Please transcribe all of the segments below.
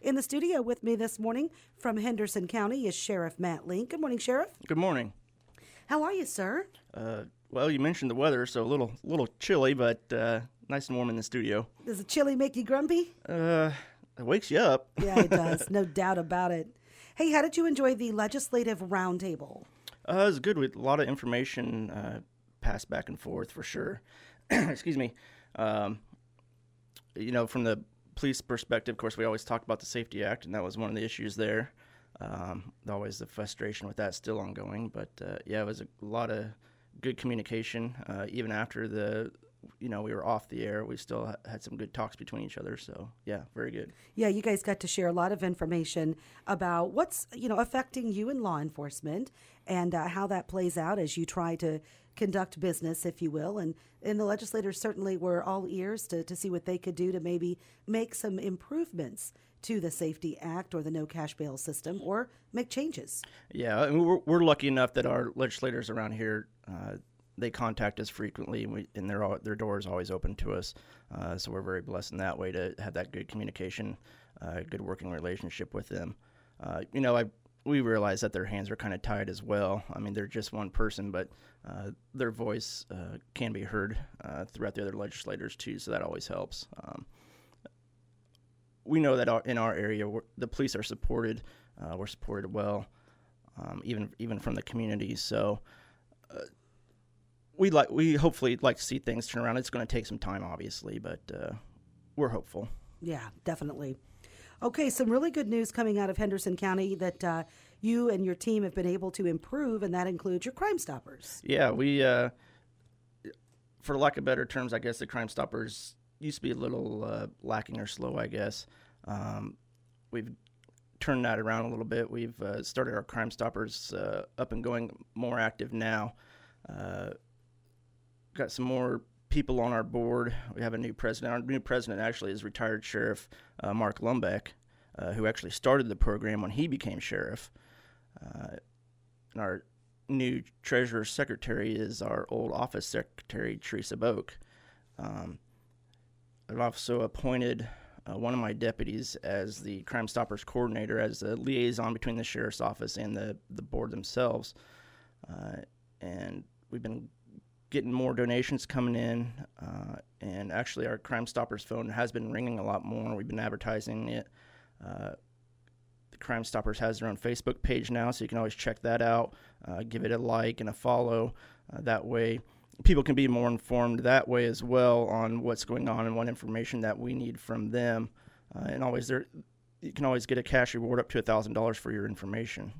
In the studio with me this morning from Henderson County is Sheriff Matt Link. Good morning, Sheriff. Good morning. How are you, sir? Uh, well, you mentioned the weather, so a little little chilly, but uh, nice and warm in the studio. Does the chilly make you grumpy? Uh, it wakes you up. Yeah, it does. no doubt about it. Hey, how did you enjoy the legislative roundtable? Uh, it was good with a lot of information uh, passed back and forth for sure. Excuse me. Um, you know, from the police perspective, of course, we always talk about the Safety Act, and that was one of the issues there. Um, always the frustration with that still ongoing, but uh, yeah, it was a lot of good communication. Uh, even after the, you know, we were off the air, we still ha- had some good talks between each other. So yeah, very good. Yeah, you guys got to share a lot of information about what's you know affecting you in law enforcement and uh, how that plays out as you try to conduct business, if you will. And and the legislators certainly were all ears to to see what they could do to maybe make some improvements to the Safety Act or the no cash bail system or make changes. Yeah, I mean, we're, we're lucky enough that our legislators around here uh, they contact us frequently, and, we, and their their door is always open to us. Uh, so we're very blessed in that way to have that good communication, uh, good working relationship with them. Uh, you know, I we realize that their hands are kind of tied as well. I mean, they're just one person, but uh, their voice uh, can be heard throughout the other legislators too. So that always helps. Um, we know that in our area, the police are supported. Uh, we're supported well, um, even even from the community. So uh, we like we hopefully like to see things turn around. It's going to take some time, obviously, but uh, we're hopeful. Yeah, definitely. Okay, some really good news coming out of Henderson County that uh, you and your team have been able to improve, and that includes your Crime Stoppers. Yeah, we, uh, for lack of better terms, I guess the Crime Stoppers used to be a little uh, lacking or slow, I guess. Um, we've turned that around a little bit. We've uh, started our Crime Stoppers uh, up and going, more active now. Uh, got some more people on our board. We have a new president. Our new president actually is retired Sheriff uh, Mark Lumbeck, uh, who actually started the program when he became sheriff. and our new treasurer secretary is our old office secretary, Teresa Boak. Um, I've also appointed uh, one of my deputies as the Crime Stoppers coordinator, as the liaison between the sheriff's office and the, the board themselves. Uh, and we've been getting more donations coming in. Uh, and actually, our Crime Stoppers phone has been ringing a lot more. We've been advertising it. Uh, the Crime Stoppers has their own Facebook page now, so you can always check that out. Uh, give it a like and a follow. Uh, that way, people can be more informed that way as well on what's going on and what information that we need from them. Uh, and always there, you can always get a cash reward up to thousand dollars for your information.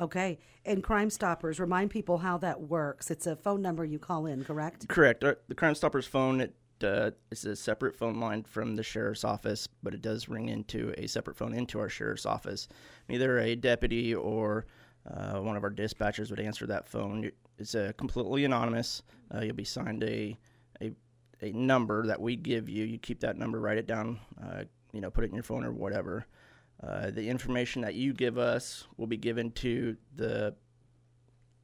Okay, and Crime Stoppers, remind people how that works. It's a phone number you call in, correct? Correct. Uh, the Crime Stoppers phone it uh, is a separate phone line from the sheriff's office, but it does ring into a separate phone into our sheriff's office. Either a deputy or uh, one of our dispatchers would answer that phone. It's uh, completely anonymous. Uh, you'll be signed a, a a number that we give you. You keep that number, write it down, uh, you know, put it in your phone or whatever. Uh, the information that you give us will be given to the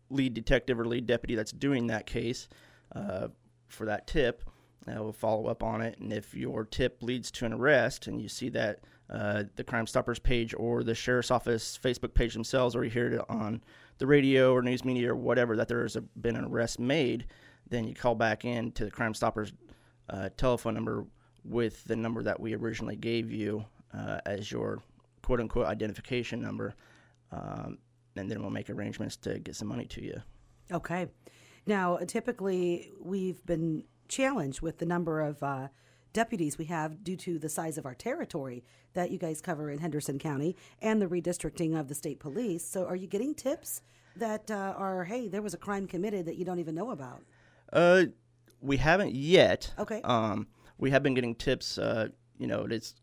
lead detective or lead deputy that's doing that case uh, for that tip. Uh, we'll follow up on it, and if your tip leads to an arrest, and you see that uh, the Crime Stoppers page or the sheriff's office Facebook page themselves, or you hear it on the radio or news media or whatever that there has been an arrest made, then you call back in to the Crime Stoppers uh, telephone number with the number that we originally gave you uh, as your quote unquote identification number, um, and then we'll make arrangements to get some money to you. Okay. Now, typically, we've been challenged with the number of uh, deputies we have due to the size of our territory that you guys cover in Henderson County and the redistricting of the state police. So, are you getting tips that uh, are, hey, there was a crime committed that you don't even know about? Uh, we haven't yet. Okay. Um, we have been getting tips. Uh, you know, it's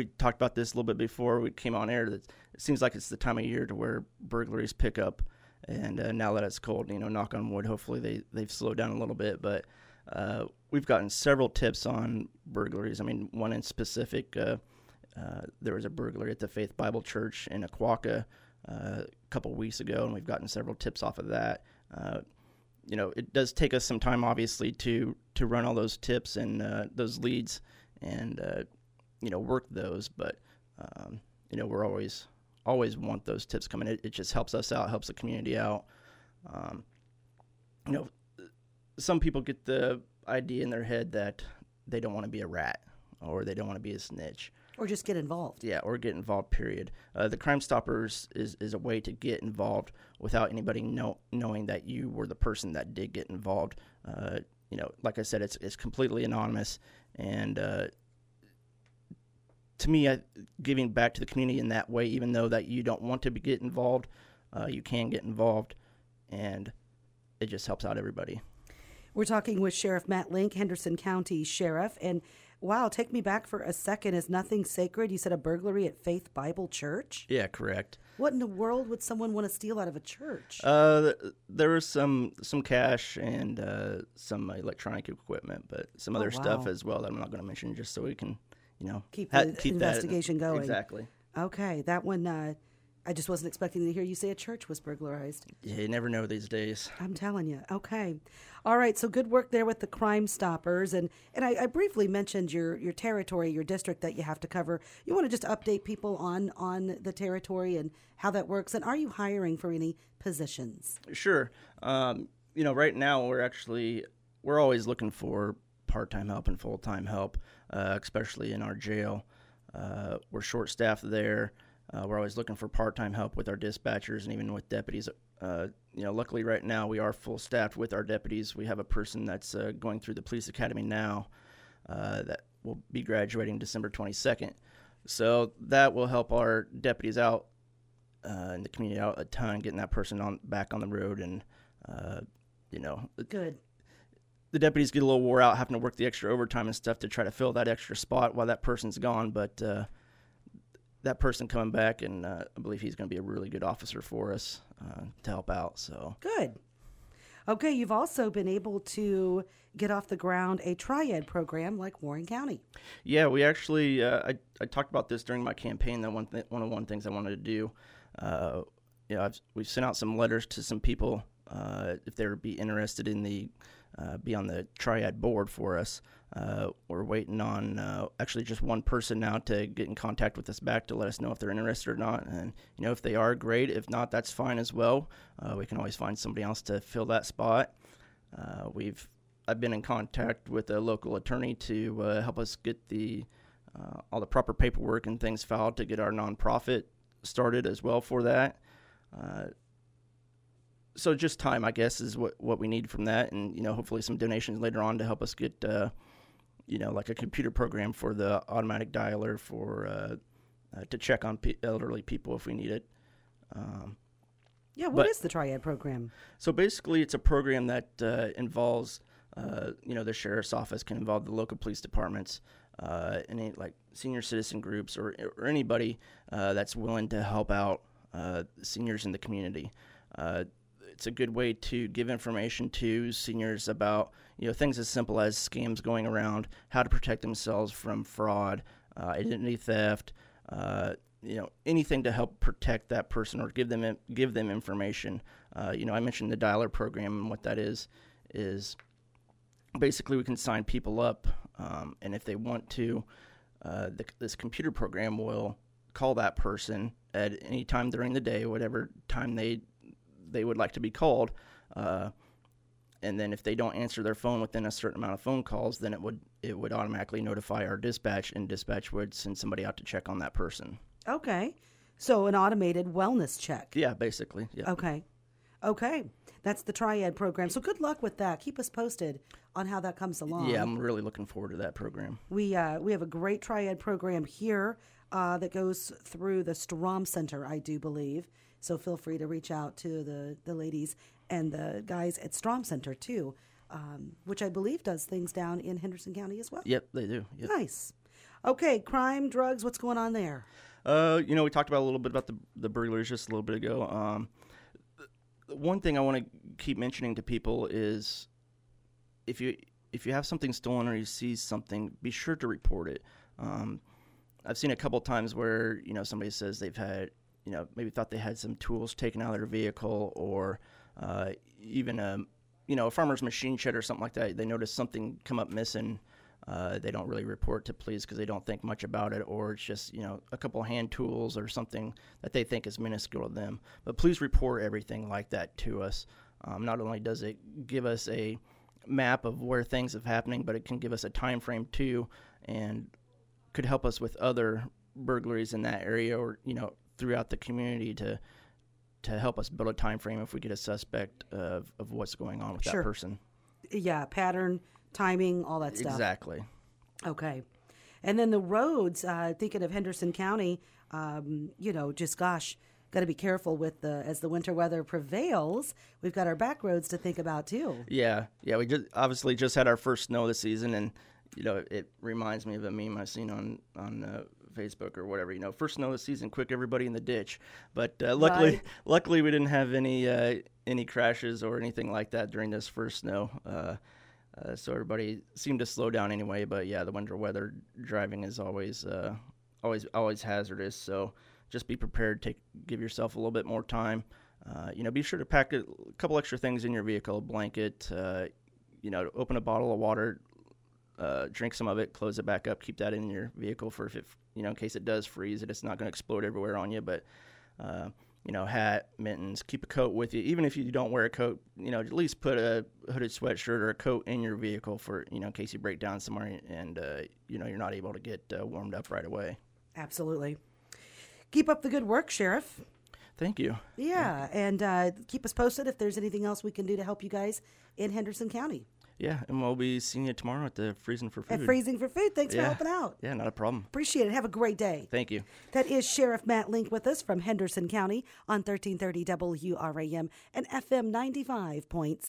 we talked about this a little bit before we came on air. That it seems like it's the time of year to where burglaries pick up, and uh, now that it's cold, you know, knock on wood, hopefully they they've slowed down a little bit. But uh, we've gotten several tips on burglaries. I mean, one in specific, uh, uh there was a burglary at the Faith Bible Church in Oquawka uh, a couple weeks ago, and we've gotten several tips off of that. Uh, you know, it does take us some time, obviously, to to run all those tips and those leads and you know work those, but um, you know we're always always want those tips coming. It, it just helps us out, helps the community out. Um, you know, some people get the idea in their head that they don't want to be a rat or they don't want to be a snitch or just get involved. Yeah, or get involved. Period. Uh, the Crime Stoppers is, is a way to get involved without anybody know, knowing that you were the person that did get involved. Uh, you know, like I said, it's it's completely anonymous, and uh, to me, I, giving back to the community in that way, even though that you don't want to be, get involved, uh, you can get involved, and it just helps out everybody. We're talking with Sheriff Matt Link, Henderson County Sheriff, and wow, take me back for a second. Is nothing sacred? You said a burglary at Faith Bible Church. Yeah, correct. What in the world would someone want to steal out of a church? Uh, there was some some cash and uh, some electronic equipment, but some other oh, wow. stuff as well that I'm not going to mention, just so we can, you know, keep the keep investigation that, going. Exactly. Okay, that one. Uh, I just wasn't expecting to hear you say a church was burglarized. Yeah, you never know these days. I'm telling you. Okay. All right. So good work there with the Crime Stoppers. And, and I, I briefly mentioned your, your territory, your district that you have to cover. You want to just update people on, on the territory and how that works? And are you hiring for any positions? Sure. Um, you know, right now we're actually, we're always looking for part-time help and full-time help, uh, especially in our jail. Uh, we're short-staffed there. Uh, we're always looking for part-time help with our dispatchers and even with deputies. Uh, you know, luckily right now we are full staffed with our deputies. We have a person that's uh, going through the police academy now uh, that will be graduating December 22nd. So that will help our deputies out in the community out a ton, getting that person on back on the road and you know, good. The deputies get a little wore out having to work the extra overtime and stuff to try to fill that extra spot while that person's gone, but that person coming back, and uh, I believe he's going to be a really good officer for us uh, to help out. So good. Okay, you've also been able to get off the ground a triad program like Warren County. Yeah, we actually uh, I, I talked about this during my campaign. That one th- one of one things I wanted to do. Uh, you know, I've, we've sent out some letters to some people uh, if they would be interested in the uh, be on the triad board for us. Uh, we're waiting on uh, actually just one person now to get in contact with us back to let us know if they're interested or not. And you know, if they are, great. If not, that's fine as well. Uh, we can always find somebody else to fill that spot. Uh, we've I've been in contact with a local attorney to uh, help us get the all the proper paperwork and things filed to get our nonprofit started as well for that so just time, I guess, is what, what we need from that, and you know, hopefully some donations later on to help us get, uh, you know, like a computer program for the automatic dialer for uh, uh, to check on p- elderly people if we need it. Um, yeah, what but, is the Triad program? So basically, it's a program that uh, involves, uh, you know, the sheriff's office can involve the local police departments, uh, any like senior citizen groups or or anybody that's willing to help out seniors in the community it's a good way to give information to seniors about you know things as simple as scams going around, how to protect themselves from fraud, uh, identity theft, uh, you know anything to help protect that person or give them give them information. Uh, you know, I mentioned the dialer program and what that is is basically we can sign people up, um, and if they want to, uh, the, this computer program will call that person at any time during the day, whatever time they they would like to be called. Uh, and then if they don't answer their phone within a certain amount of phone calls, then it would it would automatically notify our dispatch, and dispatch would send somebody out to check on that person. Okay, so an automated wellness check. Yeah, basically. Yeah. Okay, okay, that's the Triad program. So good luck with that. Keep us posted on how that comes along. Yeah, I'm really looking forward to that program. We uh, we have a great Triad program here uh, that goes through the Strom Center, I do believe. So feel free to reach out to the, the ladies and the guys at Strom Center too, um, which I believe does things down in Henderson County as well. Yep, they do. Yep. Nice. Okay, crime, drugs, what's going on there? Uh, you know, we talked about a little bit about the the burglaries just a little bit ago. Um, one thing I want to keep mentioning to people is if you if you have something stolen or you see something, be sure to report it. Um, I've seen a couple times where you know somebody says they've had you know maybe thought they had some tools taken out of their vehicle or uh, even a you know a farmer's machine shed or something like that. They notice something come up missing. Uh, they don't really report to police because they don't think much about it, or it's just you know a couple hand tools or something that they think is minuscule to them. But please report everything like that to us. Um, not only does it give us a map of where things are happening, but it can give us a time frame too, and could help us with other burglaries in that area or you know throughout the community to to help us build a time frame if we get a suspect of, of what's going on with Sure. that person. Yeah, pattern, timing, all that stuff. Exactly. Okay. And then the roads, uh, thinking of Henderson County, um, you know, just gosh, got to be careful with the as the winter weather prevails. We've got our back roads to think about too. Yeah, yeah. We just obviously just had our first snow this season, and you know it reminds me of a meme I've seen on on uh, Facebook or whatever. You know, first snow this season, quick everybody in the ditch. But uh, luckily, Right. luckily we didn't have any uh, any crashes or anything like that during this first snow. Uh, uh, so everybody seemed to slow down anyway. But yeah, the winter weather driving is always uh, always always hazardous. So just be prepared. Take give yourself a little bit more time. Uh, you know, be sure to pack a couple extra things in your vehicle: a blanket. Uh, you know, open a bottle of water, uh, drink some of it, close it back up, keep that in your vehicle for if it, you know, in case it does freeze, it, it's not going to explode everywhere on you. But uh, you know, hat, mittens, keep a coat with you. Even if you don't wear a coat, you know, at least put a hooded sweatshirt or a coat in your vehicle for you know, in case you break down somewhere and uh, you know you're not able to get uh, warmed up right away. Absolutely. Keep up the good work, Sheriff. Thank you. Yeah, and uh, keep us posted if there's anything else we can do to help you guys in Henderson County. Yeah, and we'll be seeing you tomorrow at the Freezing for Food. At Freezing for Food, thanks for helping out. Yeah, not a problem. Appreciate it. Have a great day. Thank you. That is Sheriff Matt Link with us from Henderson County on 1330 WRAM and FM 95.7.